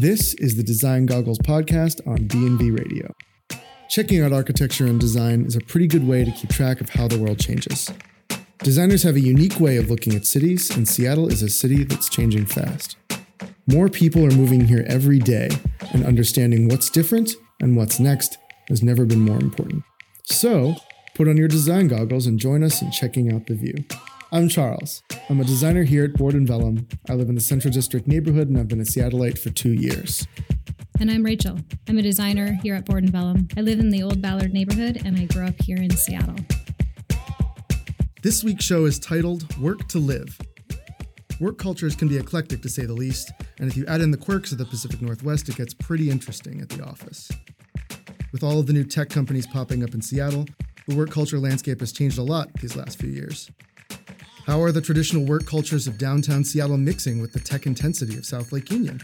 This is the Design Goggles podcast on DNV Radio. Checking out architecture and design is a pretty good way to keep track of how the world changes. Designers have a unique way of looking at cities, and Seattle is a city that's changing fast. More people are moving here every day, and understanding what's different and what's next has never been more important. So, put on your design goggles and join us in checking out the view. I'm Charles. I'm a designer here at Board and Vellum. I live in the Central District neighborhood and I've been a Seattleite for two years. And I'm Rachel. I'm a designer here at Board and Vellum. I live in the Old Ballard neighborhood and I grew up here in Seattle. This week's show is titled Work to Live. Work cultures can be eclectic to say the least, and if you add in the quirks of the Pacific Northwest, it gets pretty interesting at the office. With all of the new tech companies popping up in Seattle, the work culture landscape has changed a lot these last few years. How are the traditional work cultures of downtown Seattle mixing with the tech intensity of South Lake Union?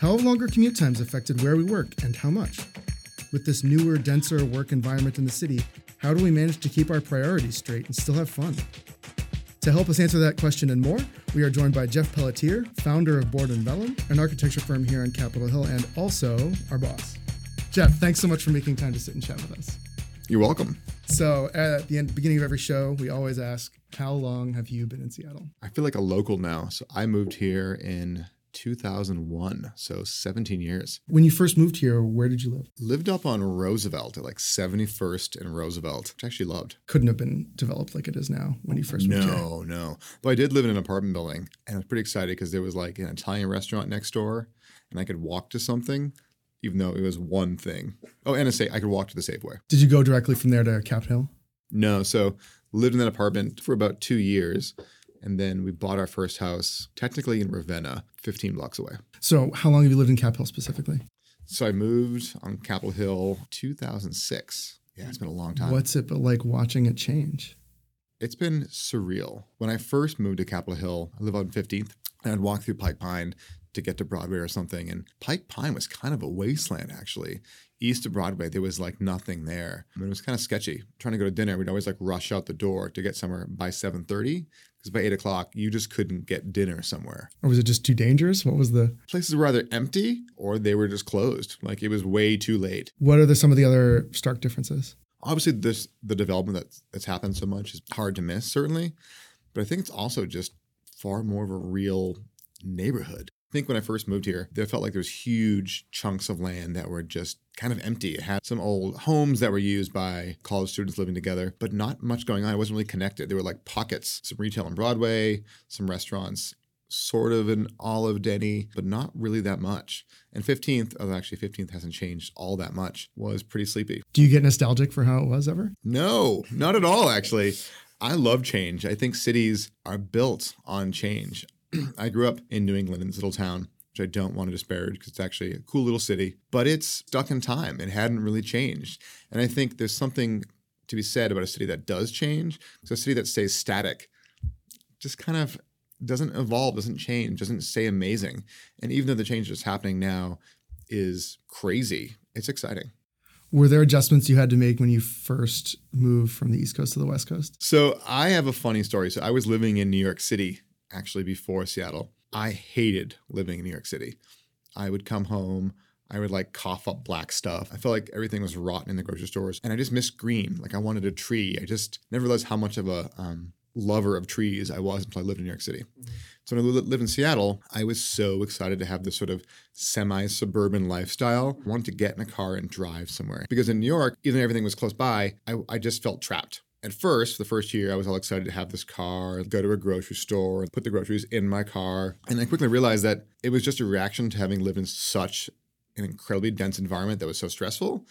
How have longer commute times affected where we work and how much? With this newer, denser work environment in the city, how do we manage to keep our priorities straight and still have fun? To help us answer that question and more, we are joined by Jeff Pelletier, founder of Board and Vellum, an architecture firm here on Capitol Hill, and also our boss. Jeff, thanks so much for making time to sit and chat with us. You're welcome. So, at the end, beginning of every show, we always ask, How long have you been in Seattle? I feel like a local now. So, I moved here in 2001, so 17 years. When you first moved here, where did you live? Lived up on Roosevelt at like 71st and Roosevelt, which I actually loved. Couldn't have been developed like it is now when you first moved here. No, no. But I did live in an apartment building and I was pretty excited because there was like an Italian restaurant next door and I could walk to something even though it was one thing. Oh, and a say I could walk to the Safeway. Did you go directly from there to Capitol Hill? No, so lived in that apartment for about two years, and then we bought our first house, technically in Ravenna, 15 blocks away. So, how long have you lived in Capitol Hill specifically? So I moved on Capitol Hill 2006. Yeah, it's been a long time. What's it but like watching it change? It's been surreal. When I first moved to Capitol Hill, I live on 15th, and I'd walk through Pike Pine to get to Broadway or something. And Pike Pine was kind of a wasteland, actually. East of Broadway, there was like nothing there. I mean, it was kind of sketchy. Trying to go to dinner, we'd always like rush out the door to get somewhere by 7.30 because by 8 o'clock, you just couldn't get dinner somewhere. Or was it just too dangerous? What was the... Places were either empty or they were just closed. Like it was way too late. What are the, some of the other stark differences? Obviously, this the development that's, that's happened so much is hard to miss, certainly. But I think it's also just far more of a real neighborhood. I think when I first moved here, there felt like there was huge chunks of land that were just kind of empty. It had some old homes that were used by college students living together, but not much going on. It wasn't really connected. There were like pockets, some retail on Broadway, some restaurants, sort of an Olive Denny, but not really that much. And 15th, oh, actually 15th hasn't changed all that much, was pretty sleepy. Do you get nostalgic for how it was ever? No, not at all, actually. I love change. I think cities are built on change. I grew up in New England in this little town, which I don't want to disparage because it's actually a cool little city, but it's stuck in time. It hadn't really changed. And I think there's something to be said about a city that does change. So a city that stays static just kind of doesn't evolve, doesn't change, doesn't stay amazing. And even though the change that's happening now is crazy, it's exciting. Were there adjustments you had to make when you first moved from the East Coast to the West Coast? So I have a funny story. So I was living in New York City actually before Seattle. I hated living in New York City. I would come home, I would like cough up black stuff. I felt like everything was rotten in the grocery stores, and I just missed green. Like I wanted a tree. I just never realized how much of a um, lover of trees I was until I lived in New York City. Mm-hmm. So when I lived in Seattle, I was so excited to have this sort of semi-suburban lifestyle. I wanted to get in a car and drive somewhere because in New York, even though everything was close by, I, I just felt trapped at first, the first year, I was all excited to have this car, go to a grocery store, and put the groceries in my car. And I quickly realized that it was just a reaction to having lived in such an incredibly dense environment that was so stressful,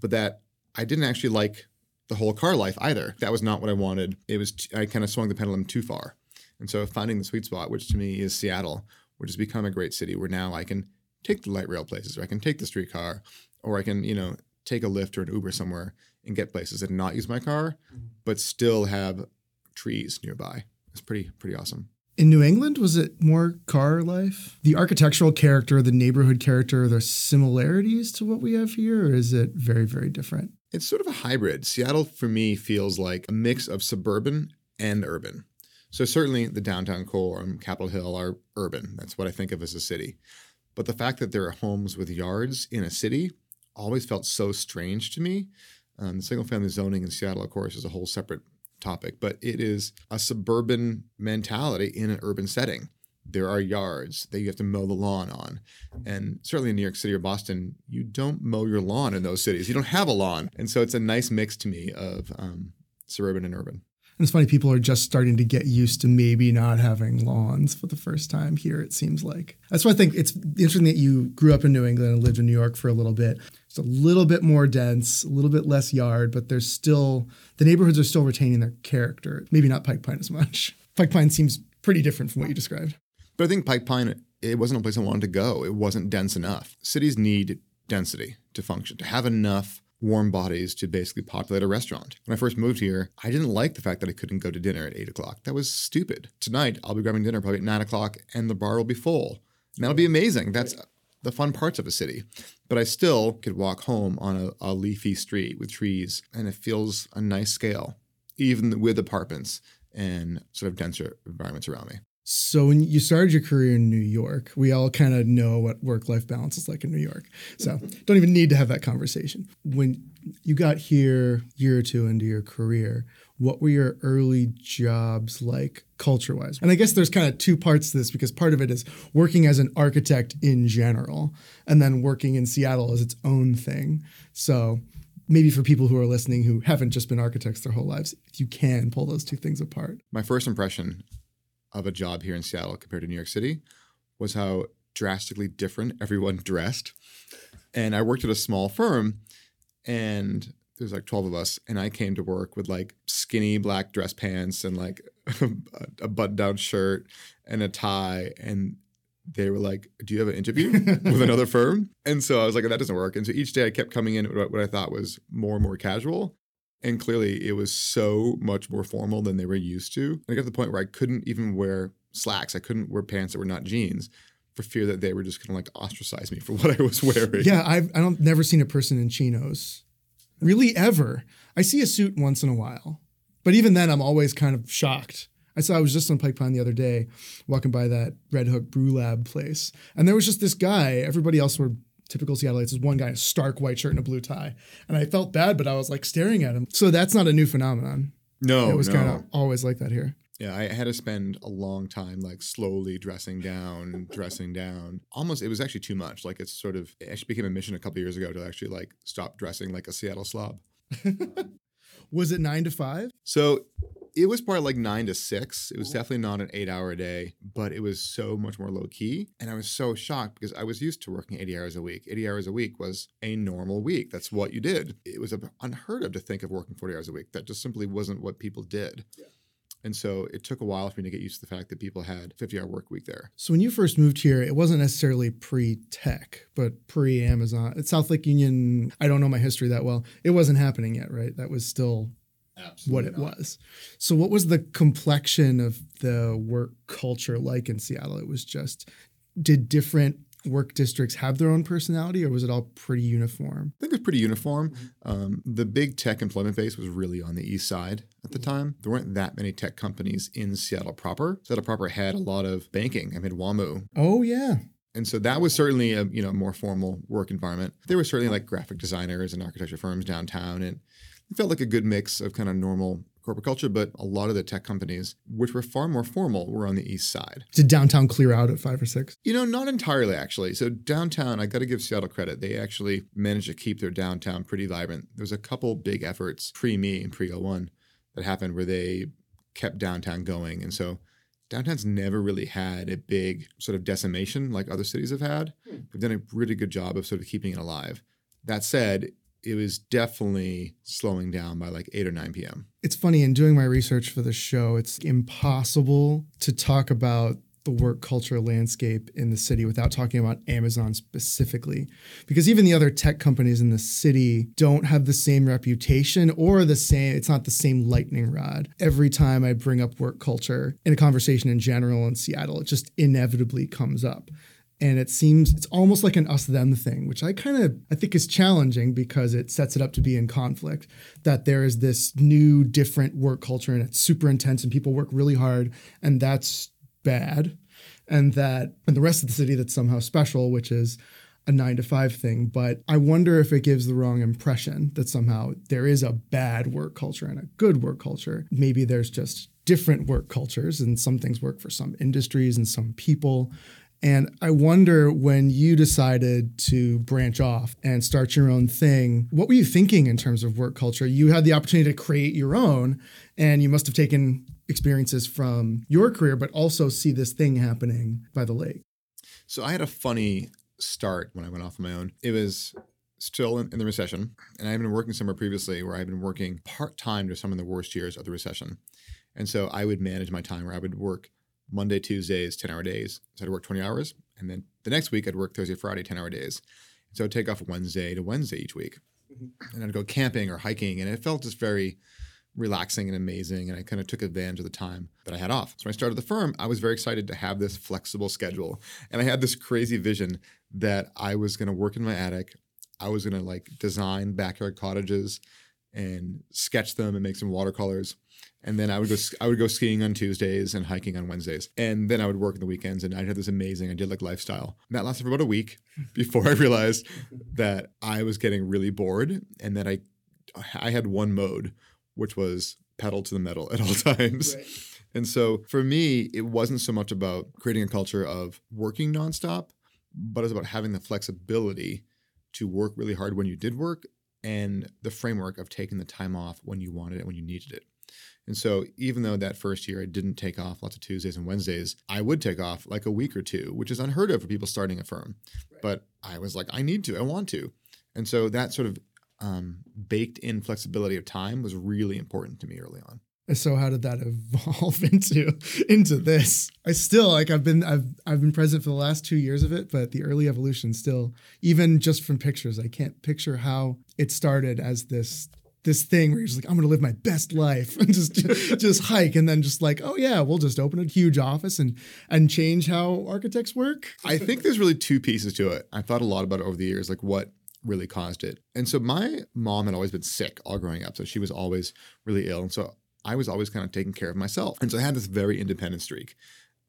but that I didn't actually like the whole car life either. That was not what I wanted. It was, t- I kind of swung the pendulum too far. And so finding the sweet spot, which to me is Seattle, which has become a great city where now I can take the light rail places, or I can take the streetcar, or I can, you know, take a Lyft or an Uber somewhere and get places and not use my car, but still have trees nearby. It's pretty pretty awesome. In New England, was it more car life? The architectural character, the neighborhood character, are there similarities to what we have here, or is it very, very different? It's sort of a hybrid. Seattle, for me, feels like a mix of suburban and urban. So certainly the downtown core and Capitol Hill are urban. That's what I think of as a city. But the fact that there are homes with yards in a city always felt so strange to me. Um, single family zoning in Seattle, of course, is a whole separate topic, but it is a suburban mentality in an urban setting. There are yards that you have to mow the lawn on. And certainly in New York City or Boston, you don't mow your lawn in those cities. You don't have a lawn. And so it's a nice mix to me of um, suburban and urban. And it's funny, people are just starting to get used to maybe not having lawns for the first time here, it seems like. That's why I think it's interesting that you grew up in New England and lived in New York for a little bit. It's a little bit more dense, a little bit less yard, but there's still, the neighborhoods are still retaining their character. Maybe not Pike Pine as much. Pike Pine seems pretty different from what you described. But I think Pike Pine, it wasn't a place I wanted to go. It wasn't dense enough. Cities need density to function, to have enough warm bodies to basically populate a restaurant. When I first moved here, I didn't like the fact that I couldn't go to dinner at eight o'clock. That was stupid. Tonight, I'll be grabbing dinner probably at nine o'clock and the bar will be full. And that'll be amazing. That's the fun parts of a city. But I still could walk home on a, a leafy street with trees and it feels a nice scale, even with apartments and sort of denser environments around me. So when you started your career in New York, we all kind of know what work-life balance is like in New York. So mm-hmm. don't even need to have that conversation. When you got here year or two into your career, what were your early jobs like culture-wise? And I guess there's kind of two parts to this because part of it is working as an architect in general and then working in Seattle as its own thing. So maybe for people who are listening who haven't just been architects their whole lives, if you can pull those two things apart. My first impression of a job here in Seattle compared to New York City was how drastically different everyone dressed. And I worked at a small firm and there's like 12 of us and I came to work with like skinny black dress pants and like a button down shirt and a tie and they were like, "Do you have an interview with another firm?" And so I was like, "That doesn't work." And so each day I kept coming in what I thought was more and more casual, and clearly, it was so much more formal than they were used to. And I got to the point where I couldn't even wear slacks. I couldn't wear pants that were not jeans for fear that they were just going to like ostracize me for what I was wearing. Yeah, I've I don't never seen a person in chinos, really ever. I see a suit once in a while, but even then, I'm always kind of shocked. I saw I was just on Pike Pine the other day, walking by that Red Hook Brew Lab place, and there was just this guy. Everybody else were typical Seattleites is one guy in a stark white shirt and a blue tie. And I felt bad, but I was like staring at him. So that's not a new phenomenon. No, it was no. kind of always like that here. Yeah, I had to spend a long time like slowly dressing down, dressing down. Almost, it was actually too much. Like it's sort of, it actually became a mission a couple years ago to actually like stop dressing like a Seattle slob. was it nine to five? So it was probably like nine to six. It was definitely not an eight hour a day, but it was so much more low key. And I was so shocked because I was used to working 80 hours a week. 80 hours a week was a normal week. That's what you did. It was unheard of to think of working 40 hours a week. That just simply wasn't what people did. Yeah. And so it took a while for me to get used to the fact that people had 50 hour work week there. So when you first moved here, it wasn't necessarily pre tech, but pre Amazon. At South Lake Union, I don't know my history that well. It wasn't happening yet, right? That was still Absolutely what it not. was. So, what was the complexion of the work culture like in Seattle? It was just, did different work districts have their own personality or was it all pretty uniform? I think it was pretty uniform. Um, the big tech employment base was really on the east side at the time. There weren't that many tech companies in Seattle proper. Seattle proper had a lot of banking. I mean, WAMU. Oh, yeah. And so that was certainly a you know more formal work environment. There were certainly like graphic designers and architecture firms downtown, and it felt like a good mix of kind of normal corporate culture, but a lot of the tech companies, which were far more formal, were on the east side. Did downtown clear out at five or six? You know, not entirely actually. So downtown, I got to give Seattle credit. They actually managed to keep their downtown pretty vibrant. There was a couple big efforts pre me and pre 01 that happened where they kept downtown going. And so downtown's never really had a big sort of decimation like other cities have had. Hmm. They've done a really good job of sort of keeping it alive. That said, it was definitely slowing down by like 8 or 9 p.m. It's funny in doing my research for the show, it's impossible to talk about the work culture landscape in the city without talking about Amazon specifically. Because even the other tech companies in the city don't have the same reputation or the same, it's not the same lightning rod. Every time I bring up work culture in a conversation in general in Seattle, it just inevitably comes up. And it seems it's almost like an us them thing, which I kind of I think is challenging because it sets it up to be in conflict. That there is this new, different work culture and it's super intense and people work really hard. And that's bad, and that and the rest of the city that's somehow special, which is a nine to five thing. But I wonder if it gives the wrong impression that somehow there is a bad work culture and a good work culture. Maybe there's just different work cultures, and some things work for some industries and some people. And I wonder when you decided to branch off and start your own thing, what were you thinking in terms of work culture? You had the opportunity to create your own, and you must have taken experiences from your career, but also see this thing happening by the lake. So I had a funny start when I went off on my own. It was still in, in the recession, and I had been working somewhere previously where I'd been working part time to some of the worst years of the recession. And so I would manage my time where I would work Monday, Tuesdays, 10 hour days. So I'd work 20 hours. And then the next week, I'd work Thursday, Friday, 10 hour days. So I'd take off Wednesday to Wednesday each week. Mm-hmm. And I'd go camping or hiking. And it felt just very relaxing and amazing. And I kind of took advantage of the time that I had off. So when I started the firm, I was very excited to have this flexible schedule. And I had this crazy vision that I was going to work in my attic. I was going to like design backyard cottages and sketch them and make some watercolors and then I would go I would go skiing on Tuesdays and hiking on Wednesdays, and then I would work on the weekends. And I'd have this amazing I did like lifestyle. And that lasted for about a week before I realized that I was getting really bored, and that I I had one mode, which was pedal to the metal at all times. Right. And so for me, it wasn't so much about creating a culture of working nonstop, but it's about having the flexibility to work really hard when you did work and the framework of taking the time off when you wanted it, when you needed it. And so, even though that first year I didn't take off lots of Tuesdays and Wednesdays, I would take off like a week or two, which is unheard of for people starting a firm. Right. But I was like, I need to, I want to. And so, that sort of um, baked in flexibility of time was really important to me early on. So how did that evolve into into this? I still like I've been I've I've been present for the last two years of it, but the early evolution still, even just from pictures, I can't picture how it started as this this thing where you're just like, I'm gonna live my best life and just just hike, and then just like, oh yeah, we'll just open a huge office and and change how architects work. I think there's really two pieces to it. I thought a lot about it over the years, like what really caused it. And so my mom had always been sick all growing up, so she was always really ill, and so I was always kind of taking care of myself, and so I had this very independent streak.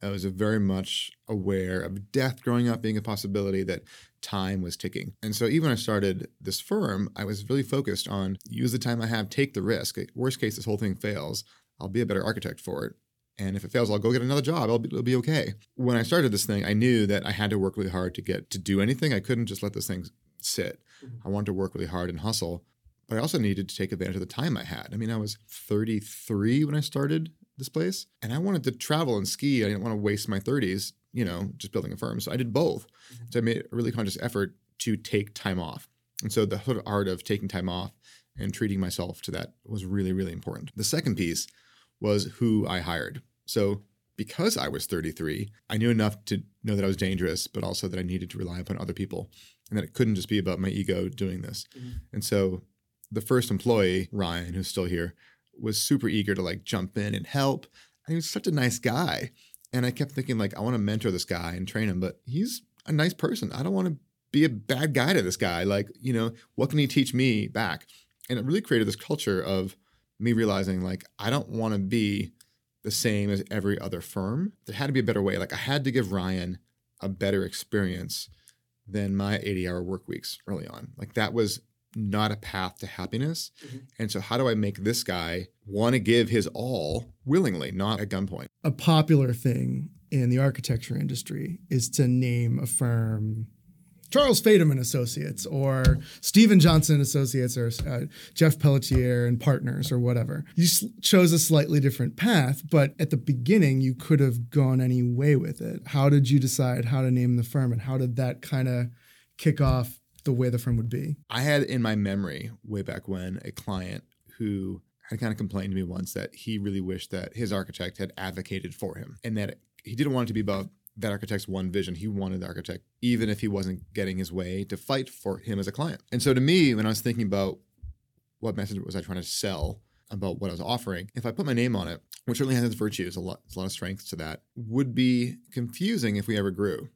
I was very much aware of death growing up being a possibility, that time was ticking. And so even when I started this firm, I was really focused on use the time I have, take the risk. Worst case, this whole thing fails. I'll be a better architect for it. And if it fails, I'll go get another job. It'll be, it'll be okay. When I started this thing, I knew that I had to work really hard to get to do anything. I couldn't just let this thing sit. Mm-hmm. I wanted to work really hard and hustle. But I also needed to take advantage of the time I had. I mean, I was 33 when I started this place. And I wanted to travel and ski. I didn't want to waste my 30s, you know, just building a firm. So I did both. Mm-hmm. So I made a really conscious effort to take time off. And so the sort of art of taking time off and treating myself to that was really, really important. The second piece was who I hired. So because I was 33, I knew enough to know that I was dangerous, but also that I needed to rely upon other people and that it couldn't just be about my ego doing this. Mm-hmm. And so the first employee, Ryan, who's still here, was super eager to like jump in and help. And he was such a nice guy. And I kept thinking, like, I want to mentor this guy and train him, but he's a nice person. I don't want to be a bad guy to this guy. Like, you know, what can he teach me back? And it really created this culture of me realizing, like, I don't want to be the same as every other firm. There had to be a better way. Like, I had to give Ryan a better experience than my 80 hour work weeks early on. Like, that was not a path to happiness. Mm-hmm. And so, how do I make this guy want to give his all willingly, not at gunpoint? A popular thing in the architecture industry is to name a firm Charles Fademan Associates or Stephen Johnson Associates or uh, Jeff Pelletier and Partners or whatever. You chose a slightly different path, but at the beginning you could have gone any way with it. How did you decide how to name the firm and how did that kind of kick off the way the firm would be. I had in my memory way back when a client who had kind of complained to me once that he really wished that his architect had advocated for him and that he didn't want it to be about that architect's one vision. He wanted the architect, even if he wasn't getting his way, to fight for him as a client. And so to me, when I was thinking about what message was I trying to sell about what I was offering, if I put my name on it, which certainly has its virtues, a lot, a lot of strengths to that, would be confusing if we ever grew.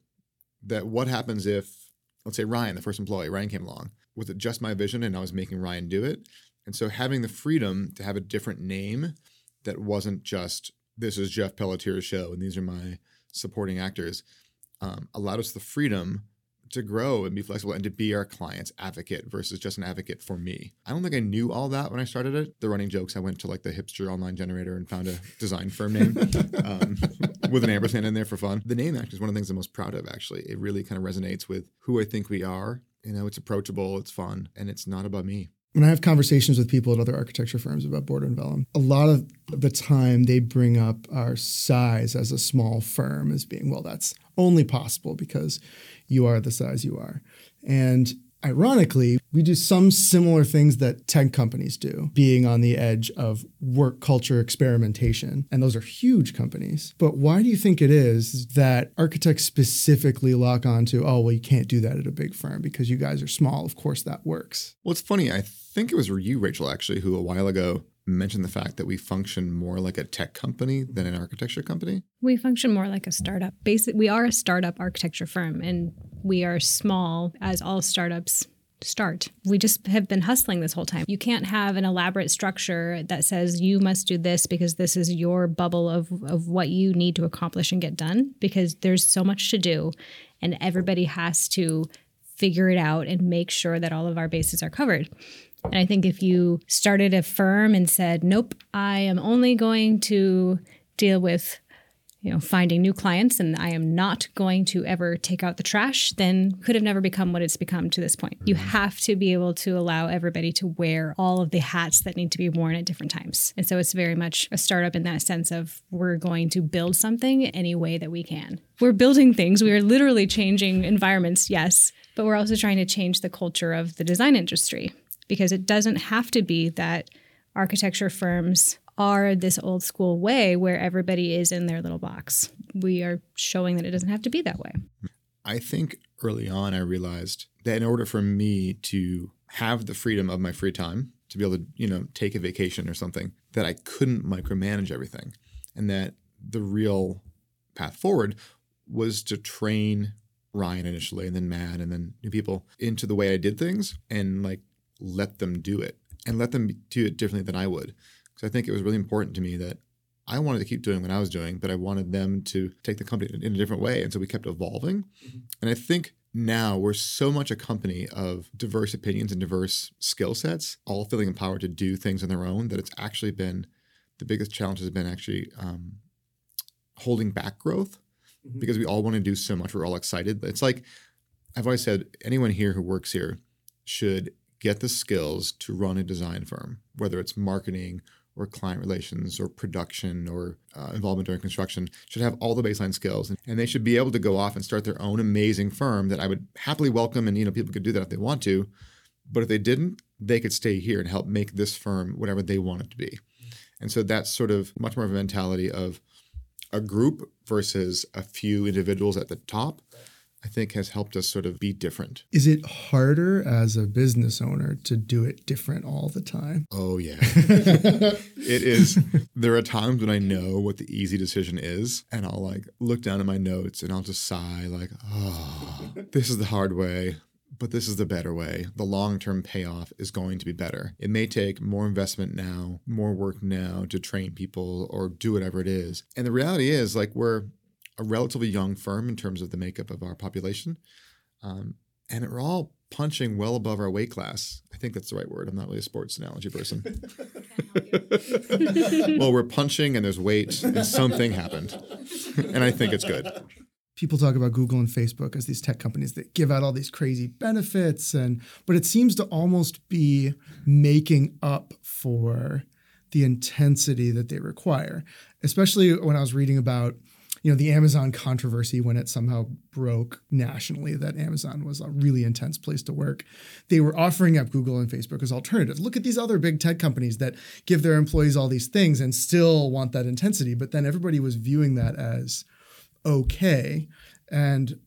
That what happens if let's say Ryan, the first employee, Ryan came along. Was it just my vision and I was making Ryan do it? And so having the freedom to have a different name that wasn't just this is Jeff Pelletier's show and these are my supporting actors, um, allowed us the freedom to grow and be flexible and to be our client's advocate versus just an advocate for me. I don't think I knew all that when I started it. The running jokes, I went to like the hipster online generator and found a design firm name um, with an ampersand in there for fun. The name actually is one of the things I'm most proud of, actually. It really kind of resonates with who I think we are. You know, it's approachable, it's fun, and it's not about me when I have conversations with people at other architecture firms about Board and Vellum, a lot of the time they bring up our size as a small firm as being, well, that's only possible because you are the size you are. And Ironically, we do some similar things that tech companies do, being on the edge of work culture experimentation. And those are huge companies. But why do you think it is that architects specifically lock on to, oh, well, you can't do that at a big firm because you guys are small? Of course, that works. Well, it's funny. I think it was you, Rachel, actually, who a while ago mentioned the fact that we function more like a tech company than an architecture company? We function more like a startup. Basically, we are a startup architecture firm and we are small as all startups start. We just have been hustling this whole time. You can't have an elaborate structure that says you must do this because this is your bubble of, of what you need to accomplish and get done because there's so much to do and everybody has to figure it out and make sure that all of our bases are covered. And I think if you started a firm and said, nope, I am only going to deal with you know finding new clients and i am not going to ever take out the trash then could have never become what it's become to this point. You mm-hmm. have to be able to allow everybody to wear all of the hats that need to be worn at different times. And so it's very much a startup in that sense of we're going to build something any way that we can. We're building things. We are literally changing environments yes but we're also trying to change the culture of the design industry because it doesn't have to be that architecture firms are this old school way where everybody is in their little box. We are showing that it doesn't have to be that way. I think early on I realized that in order for me to have the freedom of my free time, to be able to, you know, take a vacation or something, that I couldn't micromanage everything. And that the real path forward was to train Ryan initially and then Matt and then new people into the way I did things and like let them do it and let them do it differently than I would. Because I think it was really important to me that I wanted to keep doing what I was doing, but I wanted them to take the company in a different way. And so we kept evolving. Mm-hmm. And I think now we're so much a company of diverse opinions and diverse skill sets, all feeling empowered to do things on their own, that it's actually been the biggest challenge has been actually um, holding back growth mm-hmm. because we all want to do so much. We're all excited. It's like I've always said anyone here who works here should get the skills to run a design firm, whether it's marketing or client relations or production or uh, involvement during construction, should have all the baseline skills. And, they should be able to go off and start their own amazing firm that I would happily welcome. And, you know, people could do that if they want to. But if they didn't, they could stay here and help make this firm whatever they want it to be. And so that's sort of much more of a mentality of a group versus a few individuals at the top. I think has helped us sort of be different. Is it harder as a business owner to do it different all the time? Oh, yeah. it is. There are times when I know what the easy decision is, and I'll like look down at my notes and I'll just sigh, like, oh, this is the hard way. But this is the better way. The long term payoff is going to be better. It may take more investment now, more work now to train people or do whatever it is. And the reality is, like, we're a relatively young firm in terms of the makeup of our population. Um, and we're all punching well above our weight class. I think that's the right word. I'm not really a sports analogy person. well, we're punching and there's weight and something happened. and I think it's good. People talk about Google and Facebook as these tech companies that give out all these crazy benefits and but it seems to almost be making up for the intensity that they require. Especially when I was reading about you know the Amazon controversy when it somehow broke nationally that Amazon was a really intense place to work. They were offering up Google and Facebook as alternatives. Look at these other big tech companies that give their employees all these things and still want that intensity, but then everybody was viewing that as okay. And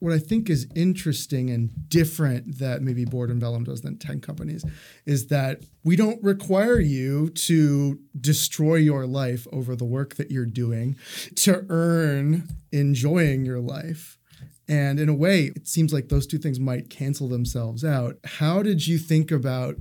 what I think is interesting and different that maybe Board and Vellum does than tech companies is that we don't require you to destroy your life over the work that you're doing to earn enjoying your life. And in a way, it seems like those two things might cancel themselves out. How did you think about,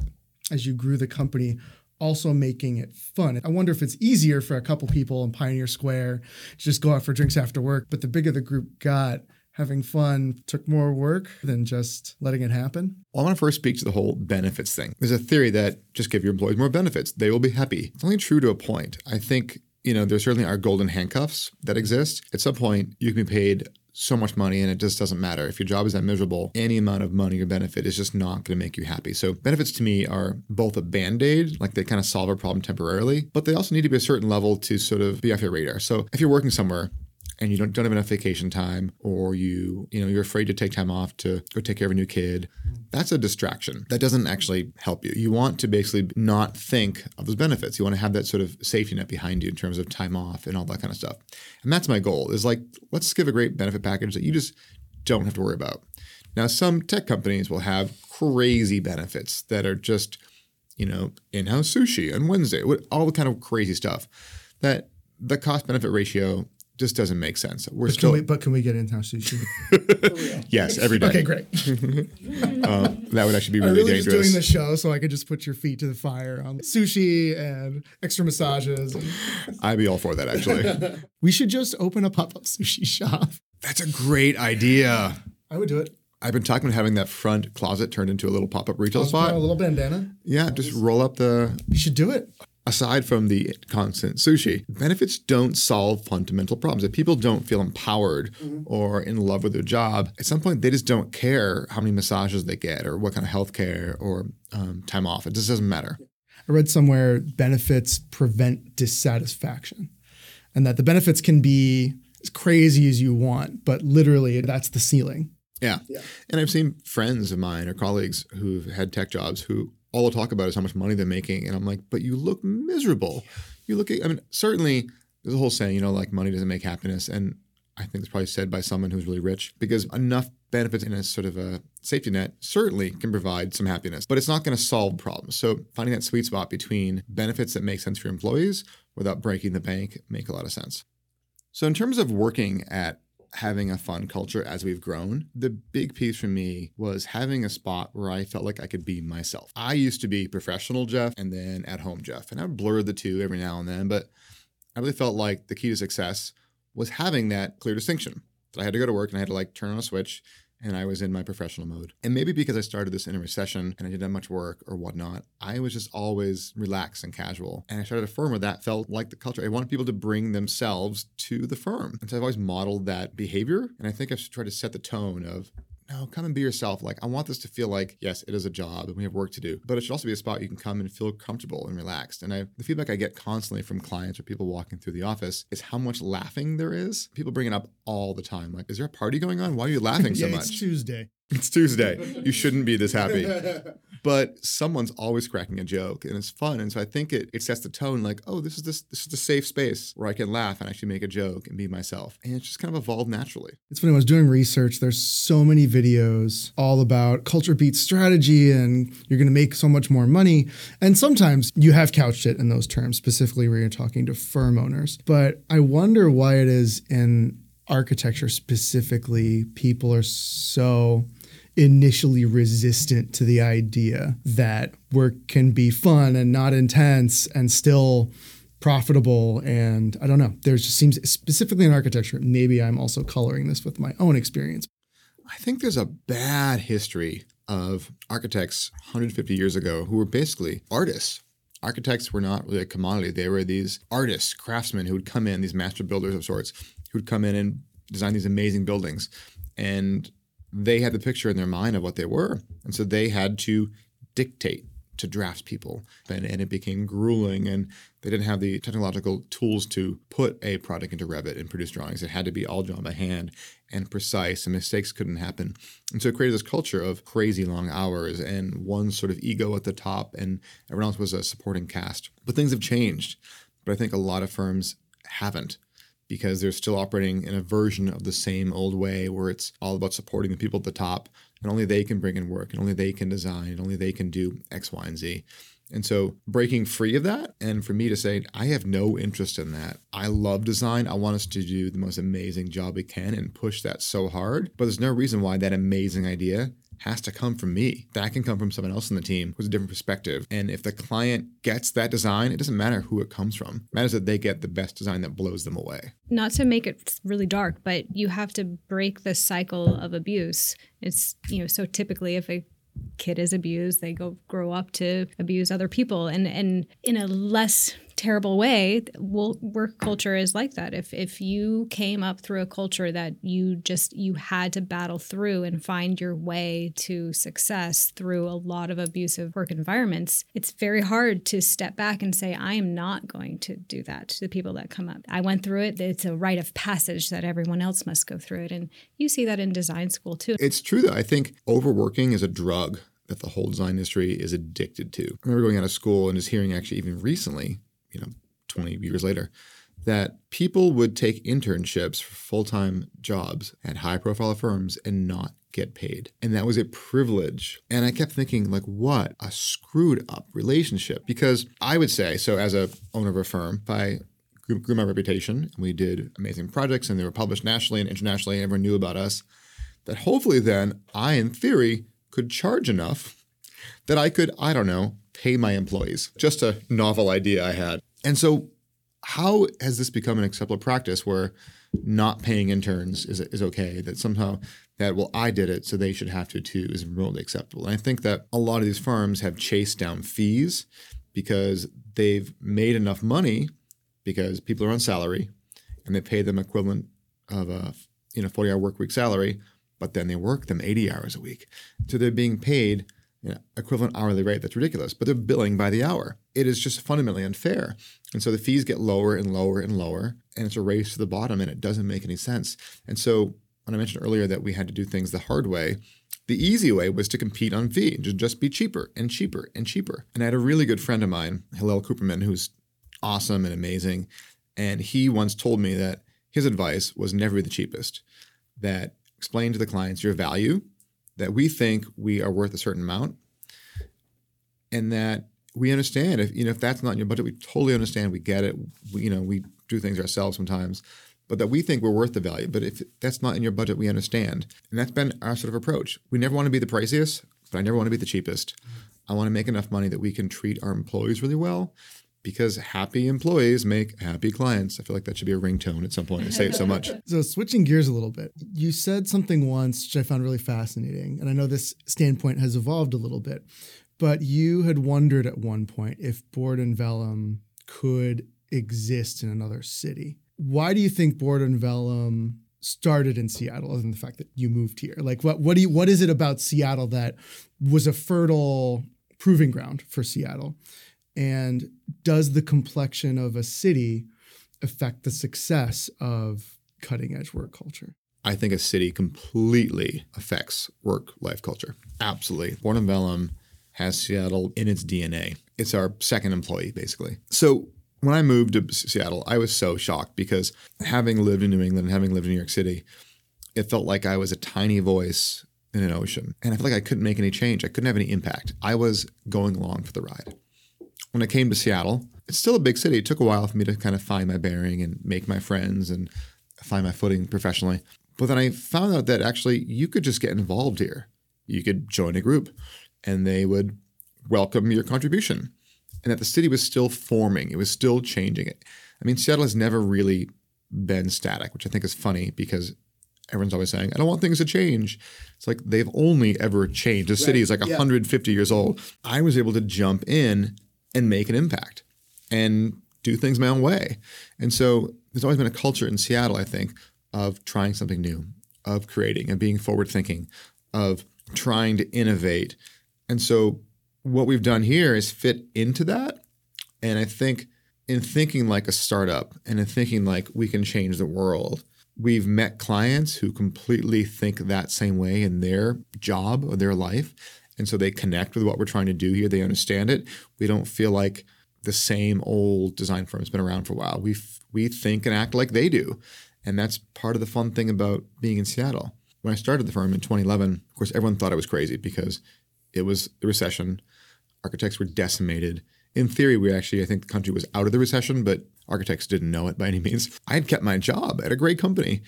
as you grew the company, also making it fun. I wonder if it's easier for a couple people in Pioneer Square to just go out for drinks after work, but the bigger the group got, having fun took more work than just letting it happen? Well, I want to first speak to the whole benefits thing. There's a theory that just give your employees more benefits, they will be happy. It's only true to a point. I think, you know, there certainly are golden handcuffs that exist. At some point, you can be paid so much money and it just doesn't matter. If your job is that miserable, any amount of money or benefit is just not going to make you happy. So benefits to me are both a band-aid, like they kind of solve a problem temporarily, but they also need to be a certain level to sort of be off your radar. So if you're working somewhere and you don't, don't have enough vacation time or you you know you're afraid to take time off to go take care of a new kid mm-hmm. that's a distraction. That doesn't actually help you. You want to basically not think of those benefits. You want to have that sort of safety net behind you in terms of time off and all that kind of stuff. And that's my goal is like let's give a great benefit package that you just don't have to worry about. Now some tech companies will have crazy benefits that are just you know in-house sushi on wednesday all the kind of crazy stuff that the cost benefit ratio just doesn't make sense. We're But still can we, but can we get in-house sushi? yes every day. okay, great. Um, that would actually be I'm really, really just dangerous. doing the show so I could just put your feet to the fire on sushi and extra massages. And I'd be all for that actually. we should just open a pop-up sushi shop. That's a great idea. I would do it. I've been talking about having that front closet turned into a little pop-up retail Just put spot. a little bandana. Yeah, just roll up the. You should do it. Aside from the constant sushi, benefits don't solve fundamental problems. If people don't feel empowered or in love with their job, at some point they just don't care how many massages they get or what kind of health care or um, time off. It just doesn't matter. I read somewhere benefits prevent dissatisfaction, and that the benefits can be as crazy as you want, but literally that's the ceiling. Yeah. Yeah. And I've seen friends of mine or colleagues who've had tech jobs who all they'll talk about is how much money they're making. And I'm like, but you look miserable. You look, I mean, certainly there's a whole saying, you know, like money doesn't make happiness. And I think it's probably said by someone who's really rich because enough benefits in a sort of a safety net certainly can provide some happiness, but it's not going to solve problems. So finding that sweet spot between benefits that make sense for your employees without breaking the bank make a lot of sense. So in terms of working at having a fun culture as we've grown, the big piece for me was having a spot where I felt like I could be myself. I used to be professional Jeff and then at home Jeff, and I blurred the two every now and then, but I really felt like the key to success was having that clear distinction. That I had to go to work and I had to like turn on a switch and I was in my professional mode. And maybe because I started this in a recession and I didn't have much work or whatnot, I was just always relaxed and casual. And I started a firm where that felt like the culture. I wanted people to bring themselves to the firm. And so I've always modeled that behavior. And I think I've tried to set the tone of, no, come and be yourself. Like, I want this to feel like, yes, it is a job and we have work to do, but it should also be a spot you can come and feel comfortable and relaxed. And I, the feedback I get constantly from clients or people walking through the office is how much laughing there is. People bring it up all the time. Like, is there a party going on? Why are you laughing so yeah, much? it's Tuesday. It's Tuesday. You shouldn't be this happy. But someone's always cracking a joke and it's fun. And so I think it, it sets the tone like, oh, this is this this is a safe space where I can laugh and actually make a joke and be myself. And it's just kind of evolved naturally. It's funny, I was doing research, there's so many videos all about culture beats strategy and you're going to make so much more money. And sometimes you have couched it in those terms, specifically where you're talking to firm owners. But I wonder why it is in architecture specifically, people are so initially resistant to the idea that work can be fun and not intense and still profitable and I don't know. There just seems specifically in architecture, maybe I'm also coloring this with my own experience. I think there's a bad history of architects 150 years ago who were basically artists. Architects were not really a commodity. They were these artists, craftsmen who would come in, these master builders of sorts, who'd come in and design these amazing buildings. And they had the picture in their mind of what they were. And so they had to dictate to draftspeople. And, and it became grueling and they didn't have the technological tools to put a product into Revit and produce drawings. It had to be all drawn by hand and precise and mistakes couldn't happen. And so it created this culture of crazy long hours and one sort of ego at the top and everyone else was a supporting cast. But things have changed. But I think a lot of firms haven't because they're still operating in a version of the same old way where it's all about supporting the people at the top and only they can bring in work and only they can design and only they can do X, Y, and Z. And so breaking free of that, and for me to say, I have no interest in that. I love design. I want us to do the most amazing job we can and push that so hard. But there's no reason why that amazing idea has to come from me. That can come from someone else in the team who's a different perspective. And if the client gets that design, it doesn't matter who it comes from. It matters that they get the best design that blows them away. Not to make it really dark, but you have to break the cycle of abuse. It's, you know, so typically if a kid is abused, they go grow up to abuse other people. And and in a less terrible way work culture is like that. If if you came up through a culture that you just you had to battle through and find your way to success through a lot of abusive work environments it's very hard to step back and say i am not going to do that to the people that come up. I went through it. It's a rite of passage that everyone else must go through it. And you see that in design school too. It's true though. I think overworking is a drug that the whole design industry is addicted to. I remember going out of school and just hearing actually even recently you know 20 years later that people would take internships for full-time jobs at high-profile firms and not get paid. And that was a privilege. And i kept thinking like what a screwed up relationship. Because i would say so as a owner of a firm if i grew, grew my reputation and we did amazing projects and they were published nationally and internationally and everyone knew about us that hopefully then i in theory could charge enough that i could i don't know pay my employees. Just a novel idea I had. And so, how has this become an acceptable practice where not paying interns is, is okay? That somehow that, well, I did it, so they should have to too, is remotely acceptable. And I think that a lot of these firms have chased down fees because they've made enough money because people are on salary and they pay them equivalent of a you know 40 hour work week salary, but then they work them 80 hours a week. So they're being paid you know, equivalent hourly rate that's ridiculous, but they're billing by the hour. It is just fundamentally unfair. And so the fees get lower and lower and lower, and it's a race to the bottom, and it doesn't make any sense. And so when I mentioned earlier that we had to do things the hard way, the easy way was to compete on fee, to just be cheaper and cheaper and cheaper. And I had a really good friend of mine, Hillel Cooperman, who's awesome and amazing. And he once told me that his advice was never be the cheapest, that explain to the clients your value that we think we are worth a certain amount and that we understand if you know if that's not in your budget we totally understand we get it we, you know we do things ourselves sometimes but that we think we're worth the value. But if that's not in your budget we understand. And that's been our sort of approach. We never want to be the priciest but i never want to be the cheapest. Mm-hmm. I want to make enough money that we can treat our employees really well because happy employees make happy clients. I feel like that should be a ringtone at some point. I say it so much. So, switching gears a little bit, you said something once which I found really fascinating. And I know this standpoint has evolved a little bit, but you had wondered at one point if Board and Vellum could exist in another city. Why do you think Board and Vellum started in Seattle, other than the fact that you moved here? Like, what what do you, what is it about Seattle that was a fertile proving ground for Seattle? And does the complexion of a city affect the success of cutting edge work culture? I think a city completely affects work life culture. Absolutely. Board and Vellum has Seattle in its DNA. It's our second employee, basically. So when I moved to Seattle, I was so shocked because having lived in New England and having lived in New York City, it felt like I was a tiny voice in an ocean. And I felt like I couldn't make any change. I couldn't have any impact. I was going along for the ride when I came to Seattle, it's still a big city. It took a while for me to kind of find my bearing and make my friends and find my footing professionally. But then I found out that actually you could just get involved here. You could join a group and they would welcome your contribution. And that the city was still forming, it was still changing it. I mean, Seattle has never really been static, which I think is funny because everyone's always saying, I don't want things to change. It's like they've only ever changed. The right. city is like yeah. 150 years old. I was able to jump in and make an impact and do things my own way. And so there's always been a culture in Seattle, I think, of trying something new, of creating and being forward thinking, of trying to innovate. And so what we've done here is fit into that. And I think in thinking like a startup and in thinking like we can change the world, we've met clients who completely think that same way in their job or their life. And so they connect with what we're trying to do here. They understand it. We don't feel like the same old design firm has been around for a while. We we think and act like they do. And that's part of the fun thing about being in Seattle. When I started the firm in 2011, of course, everyone thought I was crazy because it was the recession. Architects were decimated. In theory, we actually, I think the country was out of the recession, but architects didn't know it by any means. I had kept my job at a great company.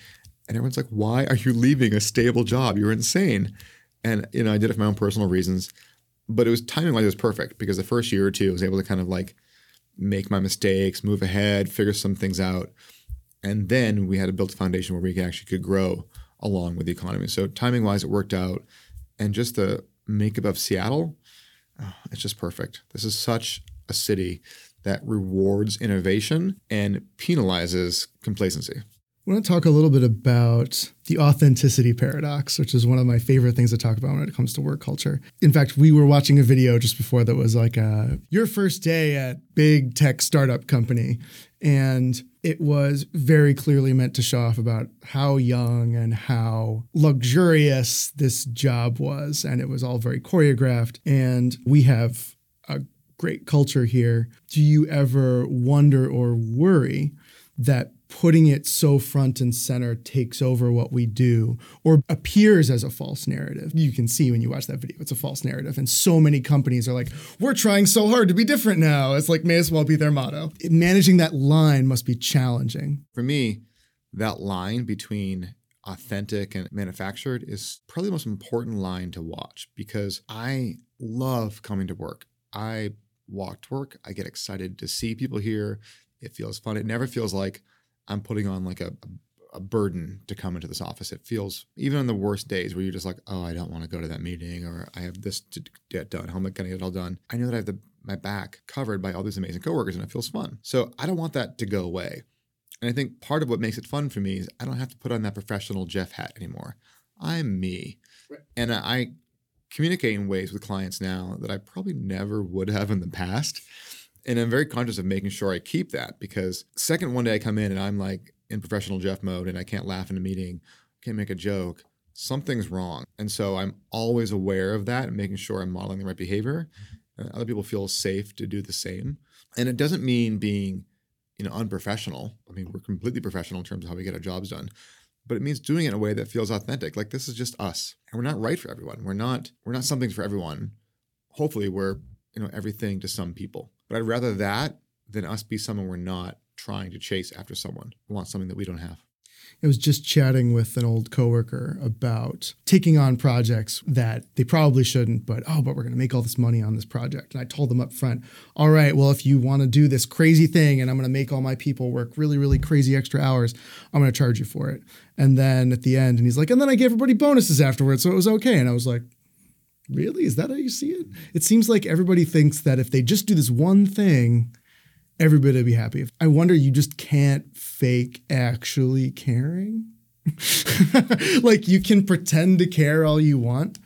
And everyone's like, why are you leaving a stable job? You're insane. And, you know, I did it for my own personal reasons, but it was timing wise, it was perfect because the first year or two, I was able to kind of like make my mistakes, move ahead, figure some things out. And then we had to build a foundation where we actually could grow along with the economy. So timing wise, it worked out. And just the makeup of Seattle, oh, it's just perfect. This is such a city that rewards innovation and penalizes complacency. I want to talk a little bit about the authenticity paradox, which is one of my favorite things to talk about when it comes to work culture. In fact, we were watching a video just before that was like a, your first day at big tech startup company. And it was very clearly meant to show off about how young and how luxurious this job was. And it was all very choreographed. And we have a great culture here. Do you ever wonder or worry that putting it so front and center takes over what we do or appears as a false narrative. You can see when you watch that video, it's a false narrative. And so many companies are like, we're trying so hard to be different now. It's like, may as well be their motto. Managing that line must be challenging. For me, that line between authentic and manufactured is probably the most important line to watch because I love coming to work. I walk to work. I get excited to see people here. It feels fun. It never feels like, I'm putting on like a, a burden to come into this office. It feels even on the worst days where you're just like, oh, I don't want to go to that meeting or I have this to get done. How am I going to get it all done? I know that I have the, my back covered by all these amazing coworkers and it feels fun. So I don't want that to go away. And I think part of what makes it fun for me is I don't have to put on that professional Jeff hat anymore. I'm me. Right. And I communicate in ways with clients now that I probably never would have in the past. And I'm very conscious of making sure I keep that because second one day I come in and I'm like in professional Jeff mode and I can't laugh in a meeting, can't make a joke, something's wrong. And so I'm always aware of that and making sure I'm modeling the right behavior. And other people feel safe to do the same. And it doesn't mean being, you know, unprofessional. I mean, we're completely professional in terms of how we get our jobs done. But it means doing it in a way that feels authentic. Like this is just us. And we're not right for everyone. We're not we're not something for everyone. Hopefully we're, you know, everything to some people. But I'd rather that than us be someone we're not trying to chase after someone who wants something that we don't have. I was just chatting with an old coworker about taking on projects that they probably shouldn't, but oh, but we're going to make all this money on this project. And I told them up front, all right, well, if you want to do this crazy thing and I'm going to make all my people work really, really crazy extra hours, I'm going to charge you for it. And then at the end, and he's like, and then I gave everybody bonuses afterwards, so it was okay. And I was like, really? Is that how you see it? It seems like everybody thinks that if they just do this one thing, everybody will be happy. I wonder you just can't fake actually caring. like you can pretend to care all you want,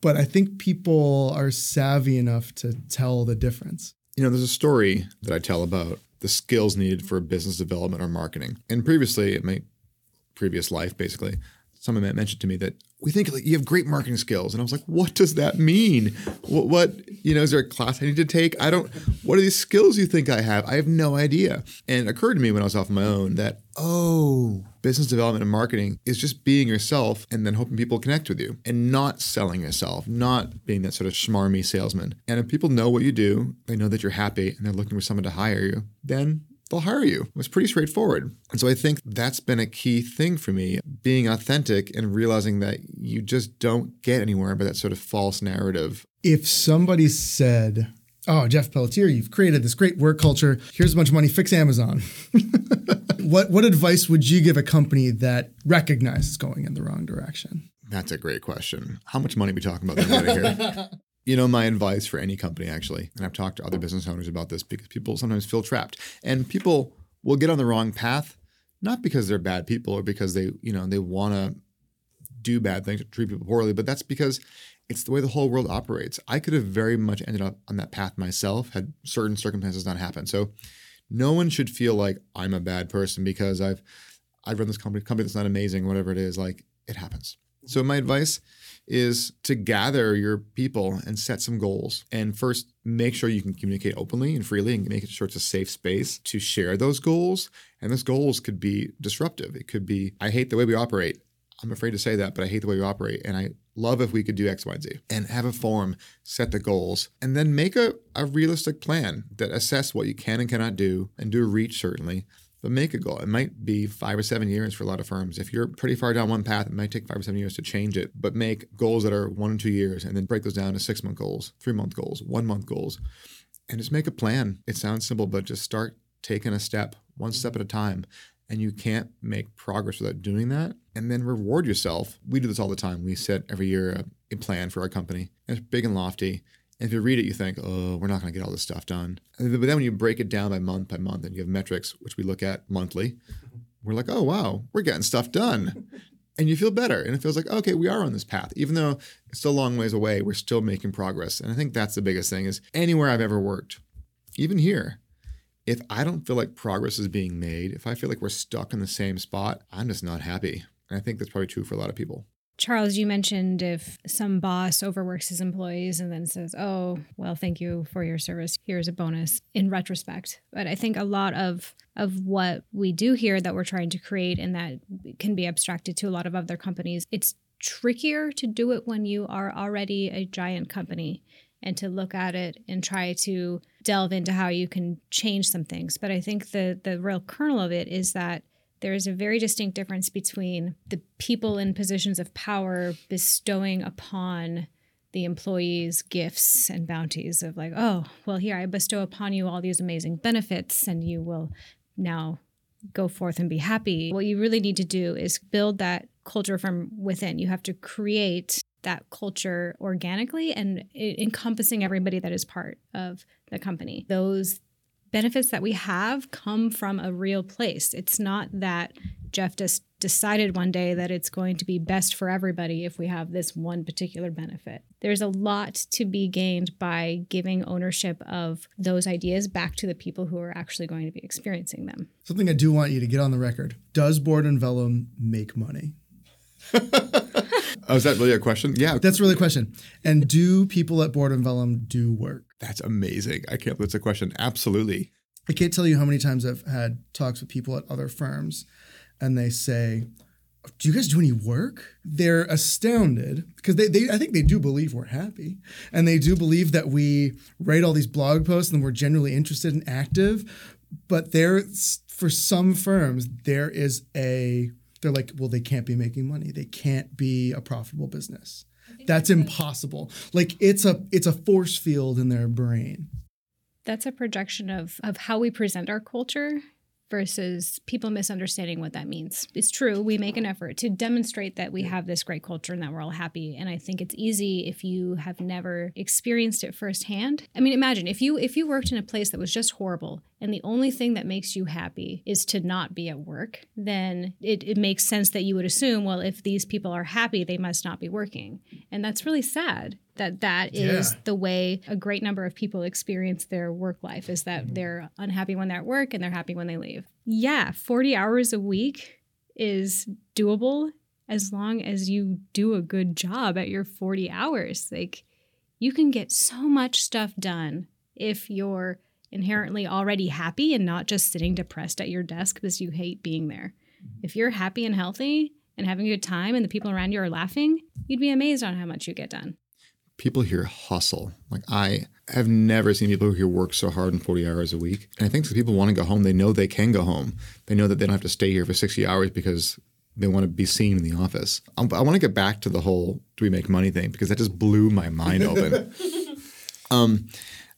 but I think people are savvy enough to tell the difference. You know, there's a story that I tell about the skills needed for business development or marketing. And previously, in my previous life, basically, someone mentioned to me that we think like you have great marketing skills. And i was like what does that mean? What, what, you know is there a class i need to take? I don't what are these skills you think i have? I have no idea. And it occurred to me when i was off my own that oh business development and marketing is just being yourself and then hoping people connect with you and not selling yourself not being that sort of schmarmy salesman. And if people know what you do they know that you're happy and they're looking for someone to hire you then they'll hire you. It's pretty straightforward. And so I think that's been a key thing for me being authentic and realizing that you just don't get anywhere by that sort of false narrative. If somebody said, Oh, Jeff Pelletier, you've created this great work culture. Here's a bunch of money, fix Amazon. what what advice would you give a company that recognizes going in the wrong direction? That's a great question. How much money are we talking about here? you know, my advice for any company actually, and I've talked to other business owners about this because people sometimes feel trapped. And people will get on the wrong path, not because they're bad people or because they, you know, they want to do bad things, treat people poorly, but that's because it's the way the whole world operates. I could have very much ended up on that path myself had certain circumstances not happened. So no one should feel like I'm a bad person because I've I've run this company company that's not amazing, whatever it is, like it happens. So my advice is to gather your people and set some goals. And first, make sure you can communicate openly and freely and make sure it's a safe space to share those goals. And those goals could be disruptive. It could be, I hate the way we operate. I'm afraid to say that, but I hate the way we operate. And I love if we could do X, Y, and Z. And have a forum, set the goals, and then make a, a realistic plan that assess what you can and cannot do and do reach certainly but make a goal. It might be five or seven years for a lot of firms. If you're pretty far down one path, it might take five or seven years to change it, but make goals that are one and two years and then break those down to six month goals, three month goals, one month goals, and just make a plan. It sounds simple, but just start taking a step, one step at a time. And you can't make progress without doing that. And then reward yourself. We do this all the time. We set every year a, a plan for our company. And it's big and lofty. And if you read it, you think, oh, we're not going to get all this stuff done. But then when you break it down by month by month and you have metrics, which we look at monthly, we're like, oh, wow, we're getting stuff done. and you feel better. And it feels like, okay, we are on this path. Even though it's still a long ways away, we're still making progress. And I think that's the biggest thing is anywhere I've ever worked, even here, if I don't feel like progress is being made, if I feel like we're stuck in the same spot, I'm just not happy. And I think that's probably true for a lot of people. Charles, you mentioned if some boss overworks his employees and then says, Oh, well, thank you for your service. Here's a bonus in retrospect. But I think a lot of of what we do here that we're trying to create and that can be abstracted to a lot of other companies, it's trickier to do it when you are already a giant company and to look at it and try to delve into how you can change some things. But I think the the real kernel of it is that there is a very distinct difference between the people in positions of power bestowing upon the employees gifts and bounties of like oh well here i bestow upon you all these amazing benefits and you will now go forth and be happy. What you really need to do is build that culture from within. You have to create that culture organically and encompassing everybody that is part of the company. Those benefits that we have come from a real place. It's not that Jeff just decided one day that it's going to be best for everybody if we have this one particular benefit. There's a lot to be gained by giving ownership of those ideas back to the people who are actually going to be experiencing them. Something I do want you to get on the record. Does Board and Vellum make money? oh, is that really a question? Yeah. That's really a question. And do people at Board and Vellum do work? That's amazing. I can't believe it's a question. Absolutely. I can't tell you how many times I've had talks with people at other firms and they say, do you guys do any work? They're astounded because they, they I think they do believe we're happy. And they do believe that we write all these blog posts and we're generally interested and active. But there for some firms, there is a they're like, well, they can't be making money. They can't be a profitable business. That's impossible. Like it's a it's a force field in their brain. That's a projection of of how we present our culture versus people misunderstanding what that means. It's true, we make an effort to demonstrate that we have this great culture and that we're all happy. And I think it's easy if you have never experienced it firsthand. I mean, imagine if you if you worked in a place that was just horrible and the only thing that makes you happy is to not be at work, then it, it makes sense that you would assume, well, if these people are happy, they must not be working. And that's really sad that that is yeah. the way a great number of people experience their work life is that mm-hmm. they're unhappy when they're at work and they're happy when they leave. Yeah, 40 hours a week is doable as long as you do a good job at your 40 hours. Like you can get so much stuff done if you're inherently already happy and not just sitting depressed at your desk because you hate being there. Mm-hmm. If you're happy and healthy and having a good time and the people around you are laughing, you'd be amazed on how much you get done people here hustle. Like I have never seen people here work so hard in 40 hours a week. And I think that people want to go home. They know they can go home. They know that they don't have to stay here for 60 hours because they want to be seen in the office. Um, I want to get back to the whole do we make money thing because that just blew my mind open. um,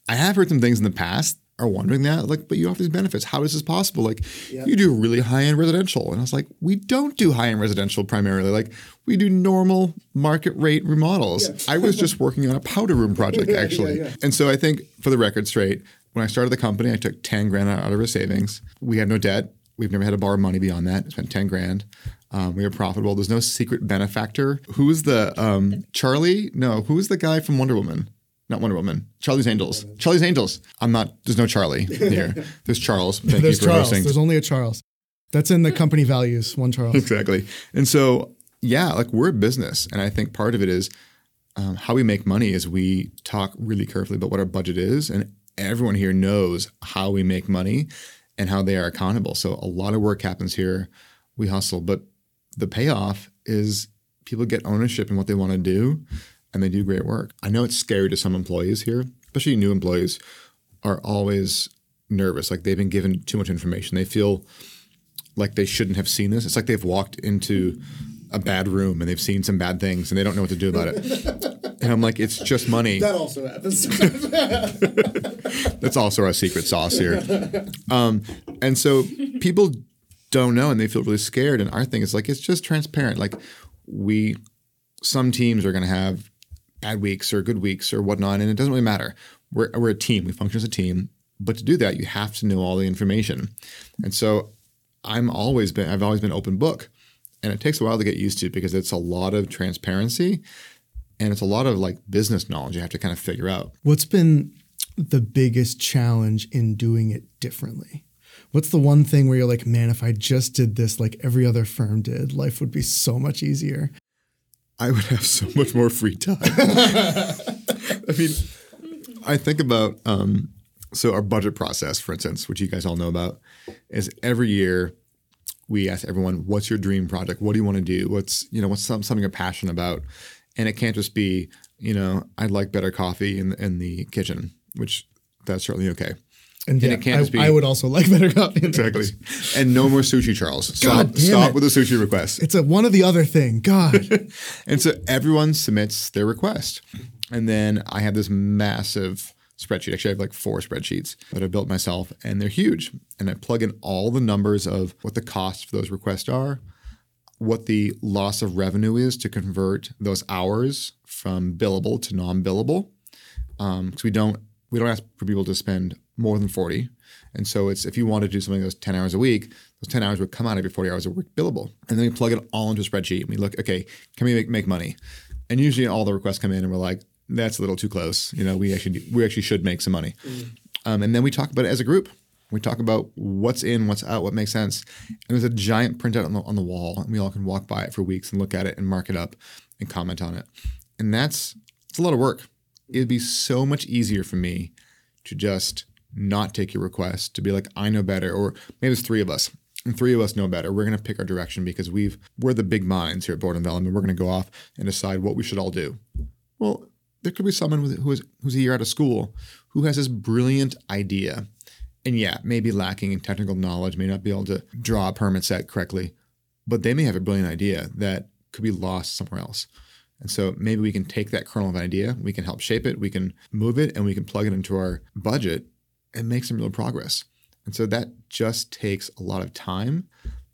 I have heard some things in the past are wondering that. Like, but you offer these benefits. How is this possible? Like, yep. you do really high end residential. And I was like, we don't do high end residential primarily. Like, we do normal market rate remodels. Yeah. I was just working on a powder room project, actually. Yeah, yeah, and so I think, for the record straight, when I started the company, I took 10 grand out of our savings. We have no debt. We've never had to borrow money beyond that. I spent 10 grand. Um, we are profitable. There's no secret benefactor. Who's the um, Charlie? No, who's the guy from Wonder Woman? Not Wonder Woman. Charlie's Angels. Charlie's Angels. I'm not. There's no Charlie here. There's Charles. Thank there's you for Charles. hosting. There's only a Charles. That's in the company values. One Charles. Exactly. And so yeah, like we're a business, and I think part of it is um, how we make money is we talk really carefully about what our budget is, and everyone here knows how we make money and how they are accountable. So a lot of work happens here. We hustle, but the payoff is people get ownership in what they want to do and they do great work. I know it's scary to some employees here, especially new employees are always nervous, like they've been given too much information. They feel like they shouldn't have seen this. It's like they've walked into a bad room and they've seen some bad things and they don't know what to do about it. and I'm like, it's just money. That also happens. That's also our secret sauce here. Um, and so people don't know and they feel really scared. And our thing is like, it's just transparent. Like we, some teams are going to have bad weeks or good weeks or whatnot, and it doesn't really matter. We're, we're a team. We function as a team. But to do that, you have to know all the information. And so I'm always been, I've always been open book. And it takes a while to get used to because it's a lot of transparency and it's a lot of like business knowledge you have to kind of figure out. What's been the biggest challenge in doing it differently? What's the one thing where you're like, man, if I just did this like every other firm did, life would be so much easier? I would have so much more free time. I mean, I think about um, so our budget process, for instance, which you guys all know about, is every year we ask everyone, "What's your dream project? What do you want to do? What's you know what's some, something you're passionate about?" And it can't just be you know I'd like better coffee in in the kitchen, which that's certainly okay. And, And yeah, it can't I, just be- I would also like better there. Exactly. and no more sushi, Charles. Stop, God damn stop it. with the sushi request. It's a one or the other thing. God. And so everyone submits their request. And then I have this massive spreadsheet. Actually, I have like four spreadsheets that I've built myself, and they're huge. And I plug in all the numbers of what the cost for those requests are, what the loss of revenue is to convert those hours from billable to non-billable. Um, because we don't we don't ask for people to spend more than 40. And so it's if you want to do something that's 10 hours a week, those 10 hours would come out of your 40 hours of work billable. And then we plug it all into a spreadsheet and we look, okay, can we make, make money? And usually all the requests come in and we're like, that's a little too close. You know, we actually we actually should make some money. Um, and then we talk about it as a group. We talk about what's in, what's out, what makes sense. And there's a giant printout on the, on the wall, and we all can walk by it for weeks and look at it and mark it up and comment on it. And that's it's a lot of work. It'd be so much easier for me to just not take your request, to be like, I know better, or maybe it's three of us. And three of us know better. We're to pick our direction because we've we're the big minds here at Board and Vellum. We're to go off and decide what we should all do. Well, there could be someone who is who's a year out of school who has this brilliant idea, and yeah, maybe lacking in technical knowledge, may not be able to draw a permit set correctly, but they may have a brilliant idea that could be lost somewhere else. And so maybe we can take that kernel of idea, we can help shape it, we can move it, and we can plug it into our budget and make some real progress. And so that just takes a lot of time,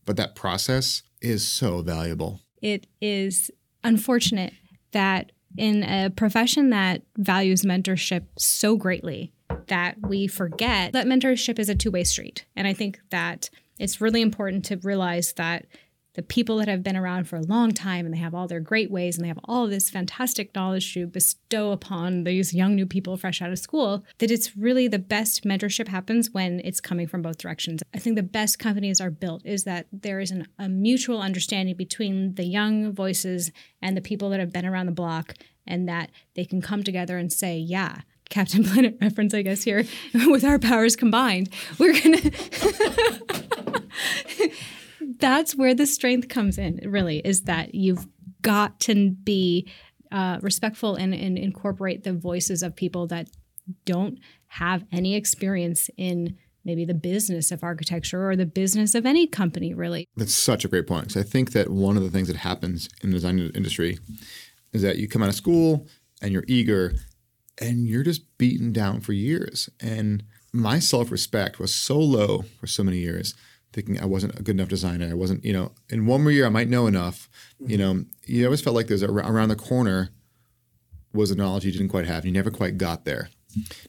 but that process is so valuable. it is unfortunate that in a profession that values mentorship so greatly that we forget that mentorship is a two-way street and i think that it's really important to realize that the people that have been around for a long time and they have all their great ways and they have all this fantastic knowledge to bestow upon these young new people fresh out of school that it's really the best mentorship happens when it's coming from both directions i think the best companies are built is that there is an, a mutual understanding between the young voices and the people that have been around the block and that they can come together and say yeah Captain Planet reference, I guess, here with our powers combined. We're to. that's where the strength comes in really is that you've got to be uh, respectful and, and incorporate the voices of people that don't have any experience in maybe the business of architecture or the business of any company really That's such a great point. Because I think that one of the things that happens in the design industry is that you come out of school and you're eager and you're just beaten down for years. And my self respect was so low for so many years, thinking I wasn't a good enough designer. I wasn't, you know, in one more year I might know enough. You mm-hmm. know, you always felt like there's around the corner was a knowledge you didn't quite have. And You never quite got there.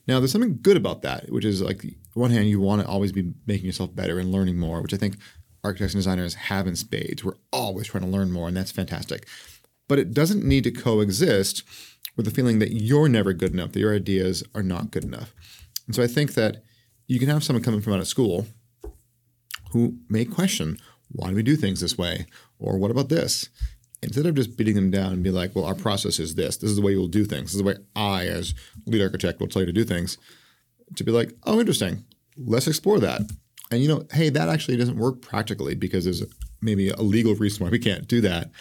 Now, there's something good about that, which is like, on one hand, you want to always be making yourself better and learning more, which I think architects and designers have in spades. We're always trying to learn more, and that's fantastic. But it doesn't need to coexist with the feeling that you're never good enough, that your ideas are not good enough. And so I think that you can have someone coming from out of school who may question, why do we do things this way? Or what about this? Instead of just beating them down and be like, well, our process is this. This is the way you'll do things. This is the way I, as lead architect, will tell you to do things. To be like, oh, interesting. Let's explore that. And you know, hey, that actually doesn't work practically because there's maybe a legal reason why we can't do that.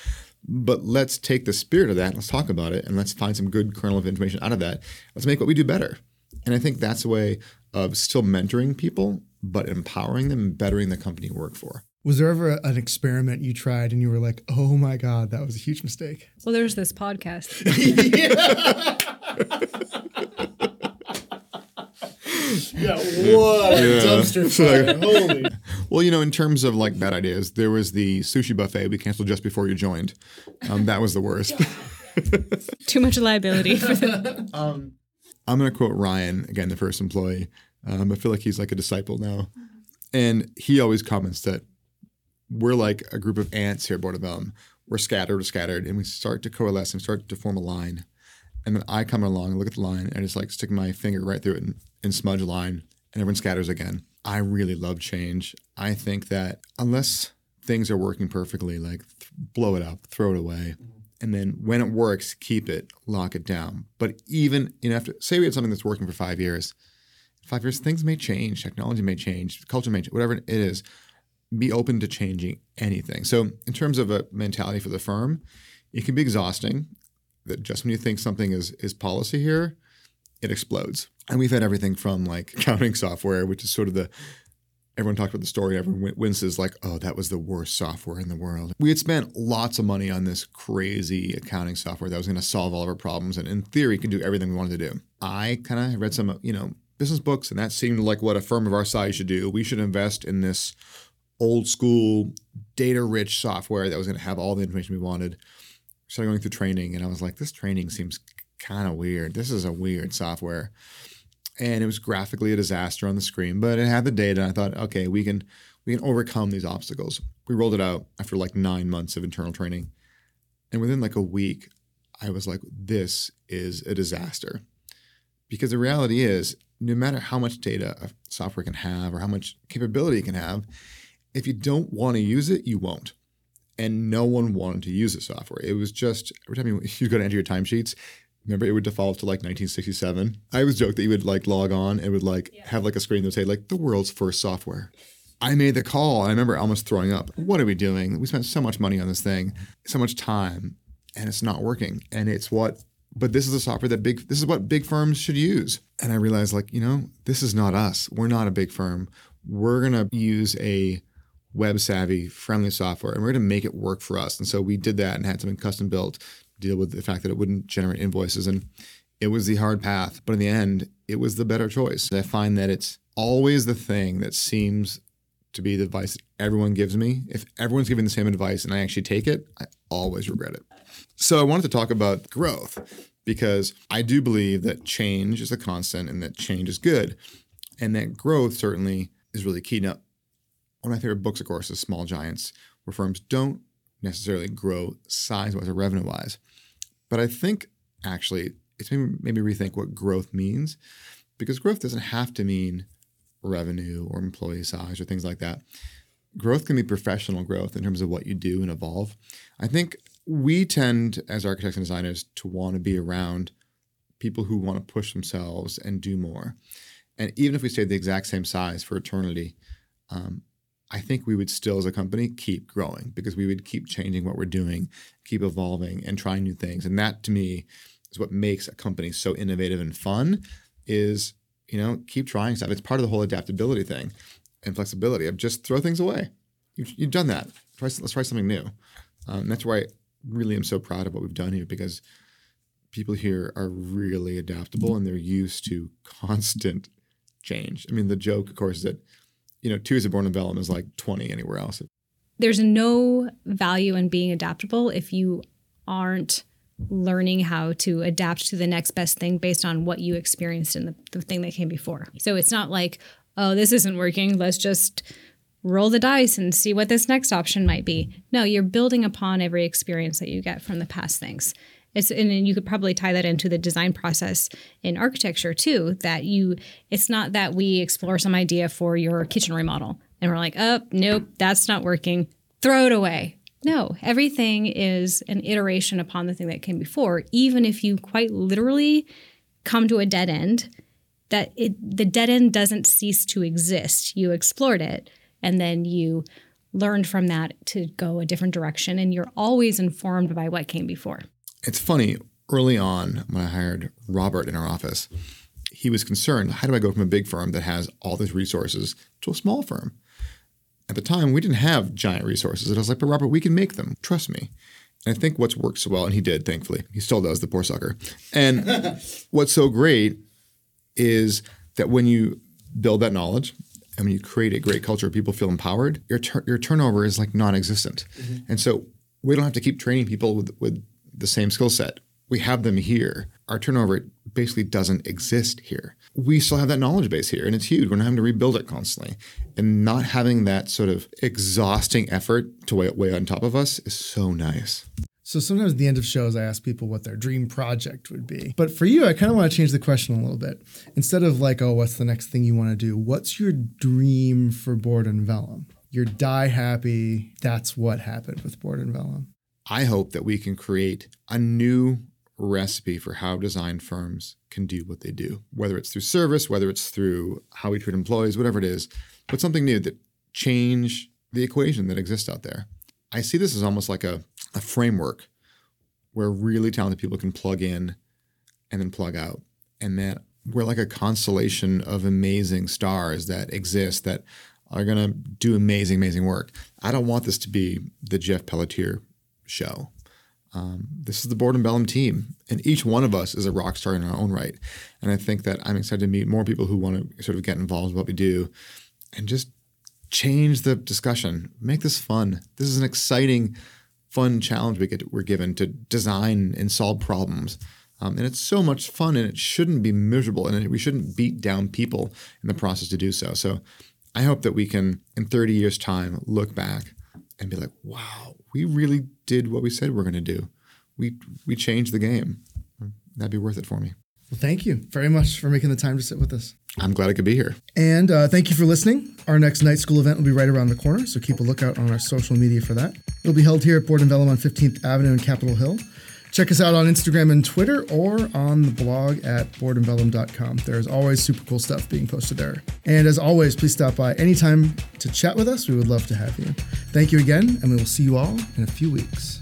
But let's take the spirit of that, let's talk about it, and let's find some good kernel of information out of that. Let's make what we do better. And I think that's a way of still mentoring people, but empowering them and bettering the company you work for. Was there ever an experiment you tried and you were like, oh my God, that was a huge mistake? Well, there's this podcast. yeah, what Yeah. dumpster fire. Holy. Well, you know, in terms of like bad ideas, there was the sushi buffet we canceled just before you joined. Um, that was the worst. Too much liability for the I'm going to quote Ryan again, the first employee. Um, I feel like he's like a disciple now, and he always comments that we're like a group of ants here at Board and Vellum. We're scattered, we're scattered, and we start to coalesce and start to form a line. And then I come along and look at the line and I just like stick my finger right through it and, and smudge a line, and everyone scatters again. I really love change. I think that unless things are working perfectly, like th- blow it up, throw it away. And then when it works, keep it, lock it down. But even, you know, after, say we had something that's working for five years, five years, things may change, technology may change, culture may change, whatever it is. Be open to changing anything. So, in terms of a mentality for the firm, it can be exhausting that just when you think something is is policy here, it explodes. And we've had everything from like accounting software, which is sort of the everyone talked about the story. Everyone win- winces like, oh, that was the worst software in the world. We had spent lots of money on this crazy accounting software that was going to solve all of our problems, and in theory, could do everything we wanted to do. I kind of read some, you know, business books, and that seemed like what a firm of our size should do. We should invest in this old school, data rich software that was going to have all the information we wanted. Started going through training, and I was like, this training seems kind of weird. This is a weird software. And it was graphically a disaster on the screen, but it had the data. And I thought, okay, we can we can overcome these obstacles. We rolled it out after like nine months of internal training. And within like a week, I was like, this is a disaster. Because the reality is, no matter how much data a software can have or how much capability it can have, if you don't want to use it, you won't. And no one wanted to use the software. It was just every time you, you go to enter your timesheets, remember it would default to like 1967. I always joke that you would like log on and would like have like a screen that would say like the world's first software. I made the call. I remember almost throwing up. What are we doing? We spent so much money on this thing, so much time, and it's not working. And it's what but this is a software that big this is what big firms should use. And I realized like, you know, this is not us. We're not a big firm. We're going to use a web savvy friendly software and we're going to make it work for us. And so we did that and had something custom built deal with the fact that it wouldn't generate invoices and it was the hard path, but in the end, it was the better choice. I find that it's always the thing that seems to be the advice that everyone gives me. If everyone's giving the same advice and I actually take it, I always regret it. So I wanted to talk about growth because I do believe that change is a constant and that change is good. And that growth certainly is really key. Now, one of my favorite books, of course, is Small Giants, where firms don't necessarily grow size wise or revenue wise. But I think actually it's maybe, maybe rethink what growth means because growth doesn't have to mean revenue or employee size or things like that. Growth can be professional growth in terms of what you do and evolve. I think we tend, as architects and designers, to want to be around people who want to push themselves and do more. And even if we stayed the exact same size for eternity, um, I think we would still, as a company, keep growing because we would keep changing what we're doing, keep evolving, and trying new things. And that, to me, is what makes a company so innovative and fun. Is you know keep trying stuff. It's part of the whole adaptability thing and flexibility of just throw things away. You've, you've done that. Try, let's try something new. Um, that's why really am so proud of what we've done here because people here are really adaptable mm-hmm. and they're used to constant change. I mean, the joke, of course, is that you know, two years of Board and Vellum is like 20 anywhere else. There's no value in being adaptable if you aren't learning how to adapt to the next best thing based on what you experienced in the, the thing that came before. So it's not like, oh, this isn't working. Let's just roll the dice and see what this next option might be. No, you're building upon every experience that you get from the past things. It's, and you could probably tie that into the design process in architecture too. That you, it's not that we explore some idea for your kitchen remodel and we're like, oh, nope, that's not working. Throw it away. No, everything is an iteration upon the thing that came before. Even if you quite literally come to a dead end, that it, the dead end doesn't cease to exist. You explored it, and then you learned from that to go a different direction, and you're always informed by what came before. It's funny, early on when I hired Robert in our office, he was concerned how do I go from a big firm that has all these resources to a small firm? At the time, we didn't have giant resources. And I was like, but Robert, we can make them. Trust me. And I think what's worked so well, and he did, thankfully. He still does, the poor sucker. And what's so great is that when you build that knowledge and when you create a great culture where people feel empowered, your, tur- your turnover is like non existent. Mm-hmm. And so we don't have to keep training people with, with the same skill set. We have them here. Our turnover basically doesn't exist here. We still have that knowledge base here, and it's huge. We're not having to rebuild it constantly. And not having that sort of exhausting effort to weigh, weigh on top of us is so nice. So sometimes at the end of shows, I ask people what their dream project would be. But for you, I kind of want to change the question a little bit. Instead of like, oh, what's the next thing you want to do? What's your dream for Board and Vellum? You're die happy. That's what happened with Board and Vellum. I hope that we can create a new recipe for how design firms can do what they do, whether it's through service, whether it's through how we treat employees, whatever it is, but something new that change the equation that exists out there. I see this as almost like a a framework where really talented people can plug in and then plug out. And that we're like a constellation of amazing stars that exist that are going to do amazing, amazing work. I don't want this to be the Jeff Pelletier show. Um, this is the Board and Vellum team, and each one of us is a rock star in our own right. And I think that I'm excited to meet more people who want to sort of get involved with what we do and just change the discussion. Make this fun. This is an exciting fun challenge we get we're given to design and solve problems. Um, and it's so much fun, and it shouldn't be miserable, and we shouldn't beat down people in the process to do so. So, I hope that we can, in 30 years' time, look back and be like, "Wow, we really did what we said we we're going to do. We we changed the game. That'd be worth it for me." Well, thank you very much for making the time to sit with us. I'm glad I could be here. And uh, thank you for listening. Our next night school event will be right around the corner, so keep a lookout on our social media for that. It'll be held here at Board and Vellum on 15th Avenue in Capitol Hill. Check us out on Instagram and Twitter or on the blog at boardandvellum.com. There's always super cool stuff being posted there. And as always, please stop by anytime to chat with us. We would love to have you. Thank you again, and we will see you all in a few weeks.